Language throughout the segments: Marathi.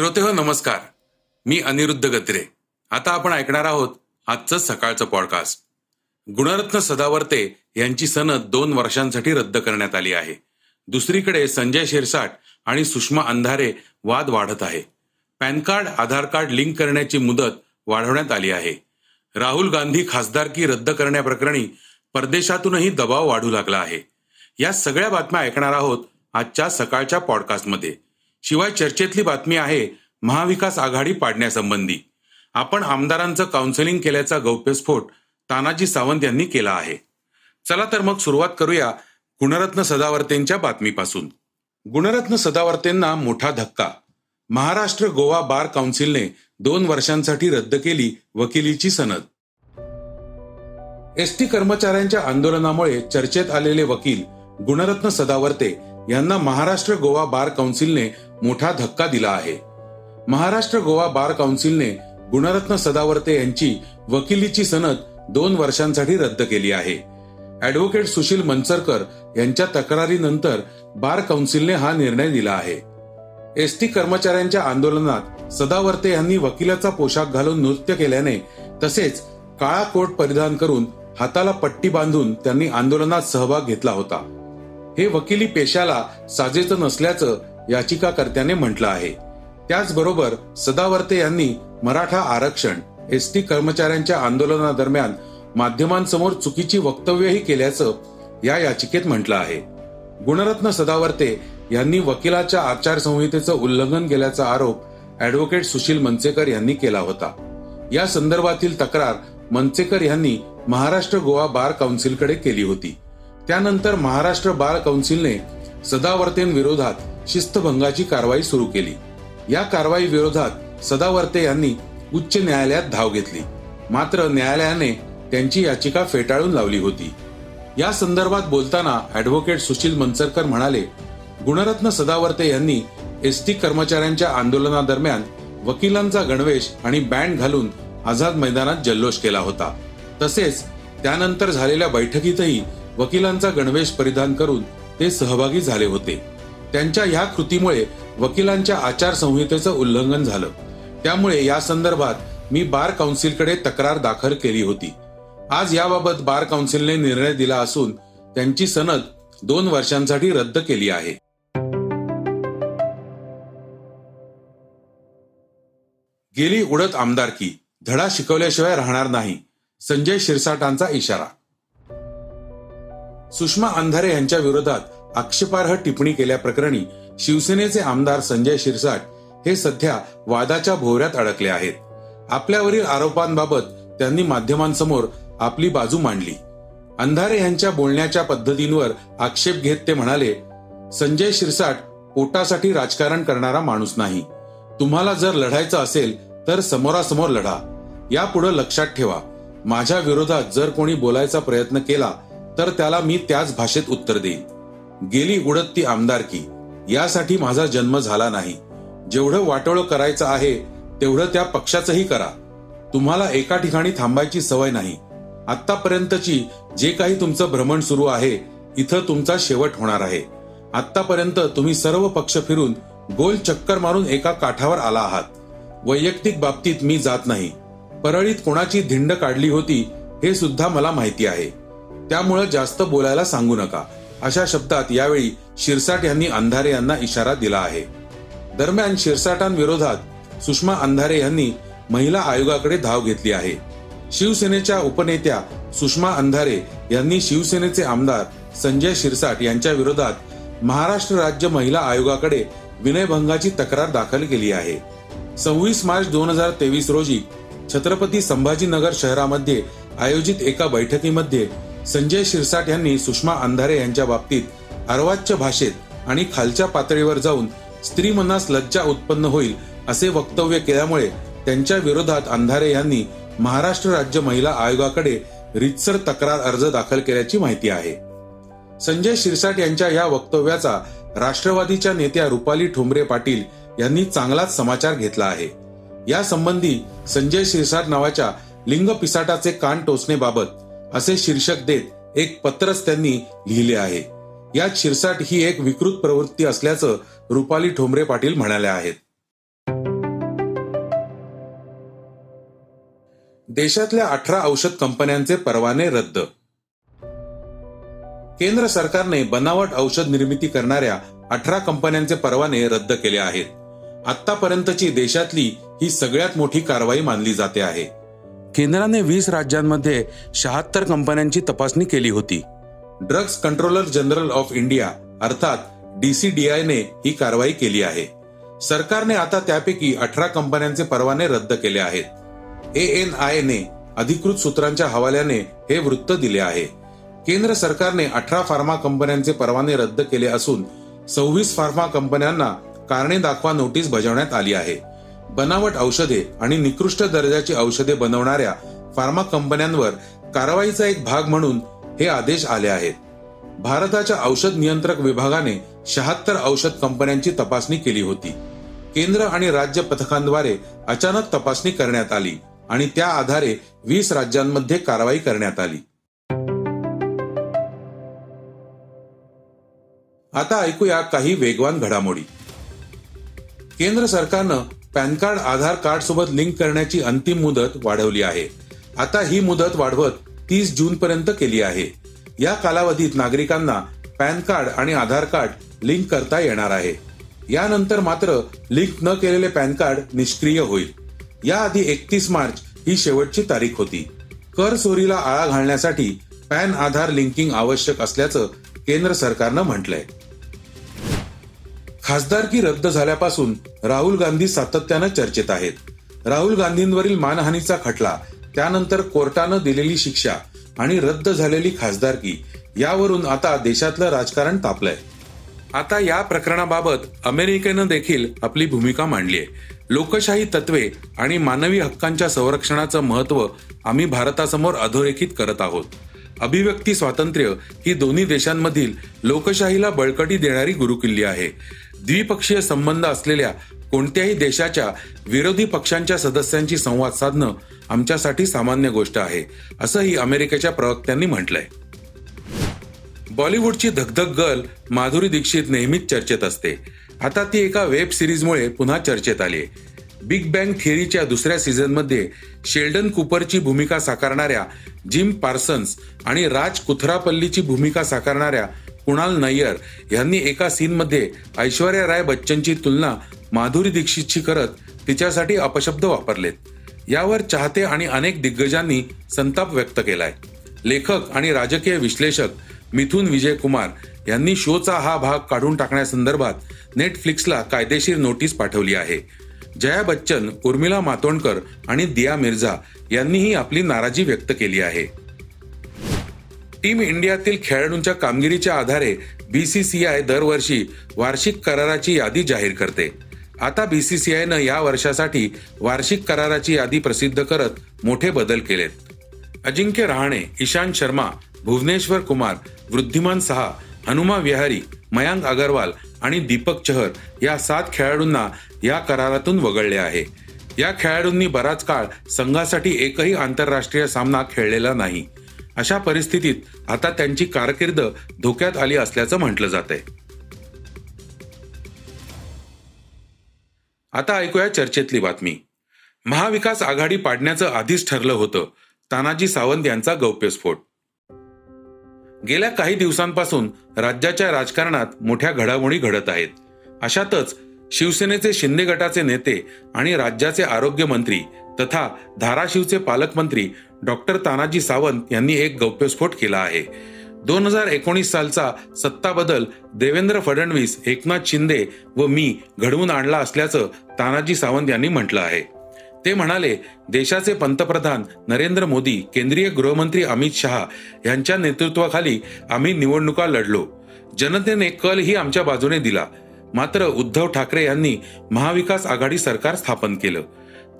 श्रोते हो नमस्कार. मी अनिरुद्ध गत्रे. आता आपण ऐकणार आहोत आजचं सकाळचं पॉडकास्ट गुणरत्न सदावर्ते यांची सनद दोन वर्षांसाठी रद्द करण्यात आली आहे. दुसरीकडे संजय शिरसाट आणि सुषमा अंधारे वाद वाढत आहे. PAN card Aadhaar card link करण्याची मुदत वाढवण्यात आली आहे. राहुल गांधी खासदारकी रद्द करण्याप्रकरणी परदेशातूनही दबाव वाढू लागला आहे. या सगळ्या बातम्या ऐकणार आहोत आजच्या सकाळच्या पॉडकास्टमध्ये शिवाय चर्चेतली बातमी आहे महाविकास आघाडी पाडण्यासंबंधी. आपण आमदारांचं काउन्सिलिंग केल्याचा गौप्यस्फोट तानाजी सावंत यांनी केला आहे. चला तर मग सुरुवात करूया गुणरत्न सदावर्तेंच्या बातमीपासून. गुणरत्न सदावर्तेंना मोठा धक्का. महाराष्ट्र गोवा बार काउन्सिलने दोन वर्षांसाठी रद्द केली वकिलीची सनद. एसटी कर्मचाऱ्यांच्या आंदोलनामुळे चर्चेत आलेले वकील गुणरत्न सदावर्ते यांना महाराष्ट्र गोवा बार काउन्सिलने मोठा धक्का दिला आहे. महाराष्ट्र गोवा बार काउन्सिलने गुणरत्न सदावर्ते यांची वकिलीची सनद दोन वर्षांसाठी रद्द केली आहे. ऍडव्होकेट सुशील मनसरकर यांच्या तक्रारीनंतर बार काउन्सिलने हा निर्णय दिला आहे. एस टी कर्मचाऱ्यांच्या आंदोलनात सदावर्ते यांनी वकिलाचा पोशाख घालून नृत्य केल्याने तसेच काळा कोट परिधान करून हाताला पट्टी बांधून त्यांनी आंदोलनात सहभाग घेतला होता. हे वकिली पेशाला साजेचं नसल्याचं याचिकाकर्त्याने म्हटलं आहे. त्याचबरोबर सदावर्ते यांनी मराठा आरक्षण एस टी कर्मचाऱ्यांच्या आंदोलनादरम्यान माध्यमांसमोर चुकीची वक्तव्यही केल्याचं या याचिकेत म्हटलं आहे. गुणरत्न सदावर्ते यांनी वकिलाच्या आचारसंहितेचं उल्लंघन केल्याचा आरोप ऍडव्होकेट सुशील मनसेकर यांनी केला होता. या संदर्भातील तक्रार मनसेकर यांनी महाराष्ट्र गोवा बार काउन्सिलकडे केली होती. त्यानंतर महाराष्ट्र बार काउन्सिलने सदावर्तेंविरोधात शिस्तभंगाची कारवाई सुरू केली. या कारवाई विरोधात सदावर्ते यांनी उच्च न्यायालयात धाव घेतली. मात्र न्यायालयाने त्यांची याचिका फेटाळून लावली होती. या संदर्भात बोलताना ऍडव्होकेट सुशील मनसरकर म्हणाले गुणरत्न सदावर्ते यांनी एस टी कर्मचाऱ्यांच्या आंदोलनादरम्यान वकिलांचा गणवेश आणि बँड घालून आझाद मैदानात जल्लोष केला होता. तसेच त्यानंतर झालेल्या बैठकीतही वकिलांचा गणवेश परिधान करून ते सहभागी झाले होते. त्यांच्या ह्या कृतीमुळे वकिलांच्या आचारसंहितेचं उल्लंघन झालं. त्यामुळे या संदर्भात मी बार काउन्सिलकडे तक्रार दाखल केली होती. आज याबाबत बार काउन्सिलने निर्णय दिला असून त्यांची सनद दोन वर्षांसाठी रद्द केली आहे. गेली उडत आमदारकी धडा शिकवल्याशिवाय राहणार नाही संजय शिरसाटांचा इशारा. सुषमा अंधारे यांच्या विरोधात आक्षेपार्ह टिप्पणी केल्याप्रकरणी शिवसेनेचे आमदार संजय शिरसाट हे सध्या वादाच्या भोवऱ्यात अडकले आहेत. आपल्यावरील आरोपांबाबत त्यांनी माध्यमांसमोर आपली बाजू मांडली. अंधारे यांच्या बोलण्याच्या पद्धतींवर आक्षेप घेत ते म्हणाले संजय शिरसाट पोटासाठी राजकारण करणारा माणूस नाही. तुम्हाला जर लढायचं असेल तर समोरासमोर लढा. यापुढे लक्षात ठेवा. माझ्या विरोधात जर कोणी बोलायचा प्रयत्न केला तर त्याला मी त्याच भाषेत उत्तर देईन. गेली उडत ती आमदारकी यासाठी माझा जन्म झाला नाही. जेवढं वाटोळं करायचं आहे तेवढं त्या पक्षाचंही करा. तुम्हाला एका ठिकाणी थांबायची सवय नाही. आतापर्यंतची जे काही तुमचं भ्रमण सुरू आहे इथं तुमचा शेवट होणार आहे. आतापर्यंत तुम्ही सर्व पक्ष फिरून गोल चक्कर मारून एका काठावर आला आहात. वैयक्तिक बाबतीत मी जात नाही. परळीत कोणाची धिंड काढली होती हे सुद्धा मला माहिती आहे. त्यामुळं जास्त बोलायला सांगू नका. अशा शब्दात यावेळी शिरसाट यांनी अंधारे यांना इशारा दिला आहे. दरम्यान शिरसाटांविरोधात सुषमा अंधारे यांनी महिला आयोगाकडे धाव घेतली आहे. शिवसेनेच्या उपनेत्या सुषमा अंधारे यांनी शिवसेनेचे आमदार संजय शिरसाट यांच्या विरोधात महाराष्ट्र राज्य महिला आयोगाकडे विनयभंगाची तक्रार दाखल केली आहे. सव्वीस मार्च दोन हजार तेवीस रोजी छत्रपती संभाजीनगर शहरामध्ये आयोजित एका बैठकीमध्ये संजय शिरसाट यांनी सुषमा अंधारे यांच्या बाबतीत अर्वाच्य भाषेत आणि खालच्या पातळीवर जाऊन स्त्री मनास लज्जा उत्पन्न होईल असे वक्तव्य केल्यामुळे त्यांच्या विरोधात अंधारे यांनी महाराष्ट्र राज्य महिला आयोगाकडे रितसर तक्रार अर्ज दाखल केल्याची माहिती आहे. संजय शिरसाट यांच्या या वक्तव्याचा राष्ट्रवादीच्या नेत्या रुपाली ठोंबरे पाटील यांनी चांगलाच समाचार घेतला आहे. या संबंधी संजय शिरसाट नावाच्या लिंग पिसाटाचे कान टोचणेबाबत असे शीर्षक देत एक पत्रच त्यांनी लिहिले आहे. यात शिरसाट ही एक विकृत प्रवृत्ती असल्याचं रुपाली ठोंबरे पाटील म्हणाल्या आहेत. देशातल्या अठरा औषध कंपन्यांचे परवाने रद्द. केंद्र सरकारने बनावट औषध निर्मिती करणाऱ्या अठरा कंपन्यांचे परवाने रद्द केले आहेत. आतापर्यंतची देशातली ही सगळ्यात मोठी कारवाई मानली जाते आहे. केंद्राने वीस राज्यांमध्ये शहात्तर कंपन्यांची तपासणी केली होती. Drugs controller general of India अर्थात डीसीडीआयने ही कारवाई केली आहे. सरकारने आता त्यापैकी अठरा कंपन्यांचे परवाने रद्द केले आहेत. ए एन आय ने अधिकृत सूत्रांच्या हवाल्याने हे वृत्त दिले आहे. केंद्र सरकारने अठरा फार्मा कंपन्यांचे परवाने रद्द केले असून सव्वीस फार्मा कंपन्यांना कारणे दाखवा नोटीस बजावण्यात आली आहे. बनावट औषधे आणि निकृष्ट दर्जाची औषधे बनवणाऱ्या फार्मा कंपन्यांवर कारवाईचा एक भाग म्हणून हे आदेश आले आहेत. भारताच्या औषध नियंत्रक विभागाने शहात्तर औषध कंपन्यांची तपासणी केली होती. केंद्र आणि राज्य पथकांद्वारे अचानक तपासणी करण्यात आली आणि त्या आधारे वीस राज्यांमध्ये कारवाई करण्यात आली. आता ऐकूया काही वेगवान घडामोडी. केंद्र सरकारनं पॅन कार्ड आधार कार्ड सोबत लिंक करण्याची अंतिम मुदत वाढवली आहे. आता ही मुदत वाढवत तीस जून पर्यंत केली आहे. या कालावधीत नागरिकांना पॅन कार्ड आणि आधार कार्ड लिंक करता येणार आहे. यानंतर मात्र लिंक न केलेले पॅन कार्ड निष्क्रिय होईल. याआधी एकतीस मार्च ही शेवटची तारीख होती. कर चोरीला आळा घालण्यासाठी पॅन आधार लिंकिंग आवश्यक असल्याचं केंद्र सरकारनं म्हटलंय. खासदारकी रद्द झाल्यापासून राहुल गांधी सातत्यानं चर्चेत आहेत. राहुल गांधींवरील मानहानीचा खटला त्यानंतर कोर्टानं दिलेली शिक्षा आणि रद्द झालेली खासदारकी यावरून आता देशातलं राजकारण तापलंय. आता या प्रकरणाबाबत अमेरिकेनं देखील आपली भूमिका मांडली आहे लोकशाही तत्वे आणि मानवी हक्कांच्या संरक्षणाचं महत्त्व आम्ही भारतासमोर अधोरेखित करत आहोत. अभिव्यक्ती स्वातंत्र्य ही दोन्ही देशांमधील लोकशाहीला बळकटी देणारी गुरुकिल्ली आहे. द्विपक्षीय संबंध असलेल्या कोणत्याही देशाच्या विरोधी पक्षांच्या सदस्यांची संवाद साधणं आमच्यासाठी सामान्य गोष्ट आहे असंही अमेरिकेच्या प्रवक्त्यांनी म्हटलंय. बॉलिवूडची धगधग गर्ल माधुरी दीक्षित नेहमीच चर्चेत असते. आता ती एका वेब सिरीजमुळे पुन्हा चर्चेत आली बिग बँग थिअरीच्या दुसऱ्या सीझनमध्ये शेल्डन कुपरची भूमिका साकारणाऱ्या जिम पार्सन्स आणि राज कुथरापल्लीची भूमिका साकारणाऱ्या कुणाल नय्यर यांनी एका सीनमध्ये ऐश्वर्या राय बच्चनची तुलना माधुरी दीक्षितची करत तिच्यासाठी अपशब्द वापरलेत. यावर चाहते आणि अनेक दिग्गजांनी संताप व्यक्त केलाय. लेखक आणि राजकीय विश्लेषक मिथुन विजय कुमार यांनी शोचा हा भाग काढून टाकण्यासंदर्भात नेटफ्लिक्सला कायदेशीर नोटीस पाठवली आहे. जया बच्चन उर्मिला मातोंडकर आणि दिया मिर्झा यांनीही आपली नाराजी व्यक्त केली आहे. टीम इंडियातील खेळाडूंच्या कामगिरीच्या आधारे बीसीसीआय दरवर्षी वार्षिक कराराची यादी जाहीर करते. आता बीसीसीआयनं या वर्षासाठी वार्षिक कराराची यादी प्रसिद्ध करत मोठे बदल केलेत. अजिंक्य रहाणे इशांत शर्मा भुवनेश्वर कुमार वृद्धिमान सहा हनुमा विहारी मयांक अगरवाल आणि दीपक चहर या सात खेळाडूंना या करारातून वगळले आहे. या खेळाडूंनी बराच काळ संघासाठी एकही आंतरराष्ट्रीय सामना खेळलेला नाही. अशा परिस्थितीत आता त्यांची कारकीर्द धोक्यात आली असल्याचं म्हटलं जात आहे आता ऐकूया चर्चेतली बातमी. महाविकास आघाडी पाडण्याचं आधीच ठरलं होतं तानाजी सावंत यांचा गौप्यस्फोट. गेल्या काही दिवसांपासून राज्याच्या राजकारणात मोठ्या घडामोडी घडत आहेत. अशातच शिवसेनेचे शिंदे गटाचे नेते आणि राज्याचे आरोग्यमंत्री तथा धाराशिवचे पालकमंत्री डॉक्टर तानाजी सावंत यांनी एक गौप्यस्फोट केला आहे. दोन हजार एकोणीस सालचा सत्ता बदल देवेंद्र फडणवीस एकनाथ शिंदे व मी घडवून आणला असल्याचं तानाजी सावंत यांनी म्हटलं आहे. ते म्हणाले देशाचे पंतप्रधान नरेंद्र मोदी केंद्रीय गृहमंत्री अमित शहा यांच्या नेतृत्वाखाली आम्ही निवडणुका लढलो. जनतेने कलही आमच्या बाजूने दिला. मात्र उद्धव ठाकरे यांनी महाविकास आघाडी सरकार स्थापन केलं.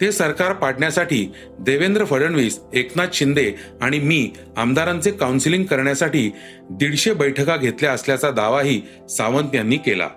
ते सरकार पाडण्यासाठी देवेंद्र फडणवीस एकनाथ शिंदे आणि मी आमदारांचे काउन्सिलिंग करण्यासाठी दीडशे बैठका घेतल्या असल्याचा दावाही सावंत यांनी केला.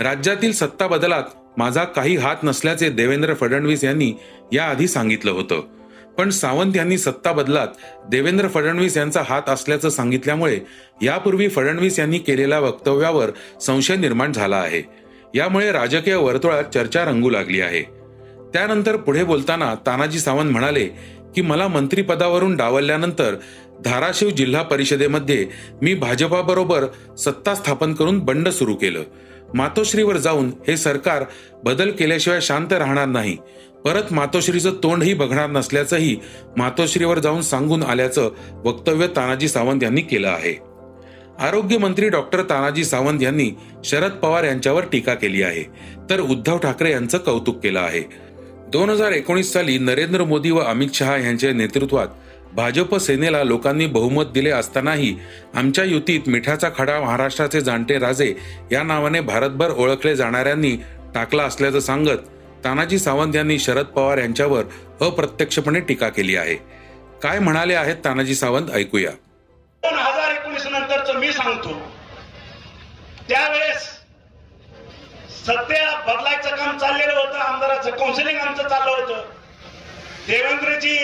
राज्यातील सत्ता बदलात माझा काही हात नसल्याचे देवेंद्र फडणवीस यांनी याआधी सांगितलं होतं. पण सावंत यांनी सत्ता बदलात देवेंद्र फडणवीस यांचा हात असल्याचं सांगितल्यामुळे यापूर्वी फडणवीस यांनी केलेल्या वक्तव्यावर संशय निर्माण झाला आहे. यामुळे राजकीय वर्तुळात चर्चा रंगू लागली आहे. त्यानंतर पुढे बोलताना तानाजी सावंत म्हणाले की मला मंत्रीपदावरून डावलल्यानंतर धाराशिव जिल्हा परिषदेमध्ये मी भाजपाबरोबर सत्ता स्थापन करून बंड सुरू केलं. मातोश्रीवर जाऊन हे सरकार बदल केल्याशिवाय शांत राहणार नाही. परत मातोश्रीचं तोंडही बघणार नसल्याचंही मातोश्रीवर जाऊन सांगून आल्याचं वक्तव्य तानाजी सावंत यांनी केलं आहे. आरोग्यमंत्री डॉक्टर तानाजी सावंत यांनी शरद पवार यांच्यावर टीका केली आहे. तर उद्धव ठाकरे यांचं कौतुक केलं आहे. दोन हजार एकोणीस साली नरेंद्र मोदी व अमित शहा यांच्या नेतृत्वात भाजप सेनेला लोकांनी बहुमत दिले असतानाही आमच्या युतीत मिठाचा खडा महाराष्ट्राचे जाणते राजे या नावाने भारतभर ओळखले जाणाऱ्यांनी टाकला असल्याचं सांगत तानाजी सावंत यांनी शरद पवार यांच्यावर अप्रत्यक्षपणे टीका केली आहे. काय म्हणाले आहेत तानाजी सावंत? ऐकूया. दोन हजार एकोणीस नंतरच मी सांगतो. त्यावेळेस सत्या बदलायचं काम चाललेलं होतं आमदाराचं काउन्सिलिंग आमचं चाललं होतं. देवेंद्रजी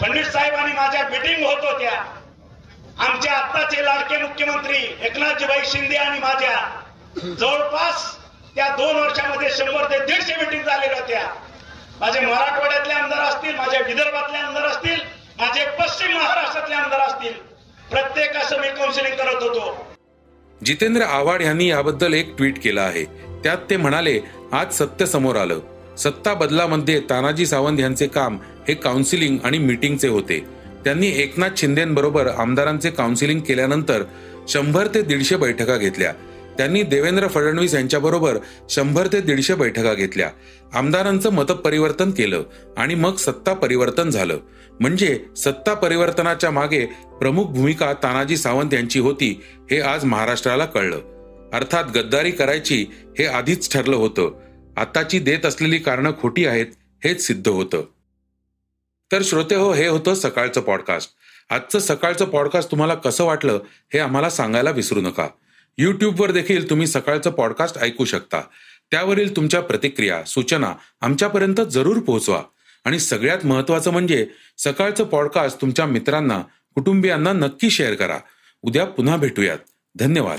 फडणवीस साहेब आणि माझ्या मिटिंग होत होत्या. आमच्या आत्ताचे लाडके मुख्यमंत्री एकनाथजीभाई शिंदे आणि माझ्या जवळपास त्या दोन वर्षामध्ये शंभर ते दीडशे मिटिंग झालेल्या होत्या. माझे मराठवाड्यातले आमदार असतील माझ्या विदर्भातले आमदार असतील माझे पश्चिम महाराष्ट्रातले आमदार असतील. प्रत्येकाचं मी काउन्सिलिंग करत होतो. जितेंद्र आव्हाड यांनी याबद्दल एक ट्विट केलं आहे. त्यात ते म्हणाले आज सत्य समोर आलं. सत्ता बदलामध्ये तानाजी सावंत यांचे काम हे काउन्सिलिंग आणि मीटिंगचे होते. त्यांनी एकनाथ शिंदेबरोबर आमदारांचे काउन्सिलिंग केल्यानंतर शंभर ते दीडशे बैठका घेतल्या. त्यांनी देवेंद्र फडणवीस यांच्याबरोबर शंभर ते दीडशे बैठका घेतल्या. आमदारांचं मतपरिवर्तन केलं आणि मग सत्ता परिवर्तन झालं. म्हणजे सत्ता परिवर्तनाच्या मागे प्रमुख भूमिका तानाजी सावंत यांची होती हे आज महाराष्ट्राला कळलं. अर्थात गद्दारी करायची हे आधीच ठरलं होतं. आताची देत असलेली कारणं खोटी आहेत हेच सिद्ध होतं. तर श्रोते हो हे होतं सकाळचं पॉडकास्ट आजचं सकाळचं पॉडकास्ट तुम्हाला कसं वाटलं हे आम्हाला सांगायला विसरू नका. युट्यूबवर देखील तुम्ही सकाळचं पॉडकास्ट ऐकू शकता. त्यावरील तुमच्या प्रतिक्रिया सूचना आमच्यापर्यंत जरूर पोहोचवा. आणि सगळ्यात महत्वाचं म्हणजे सकाळचं पॉडकास्ट तुमच्या मित्रांना कुटुंबियांना नक्की शेअर करा. उद्या पुन्हा भेटूयात. धन्यवाद.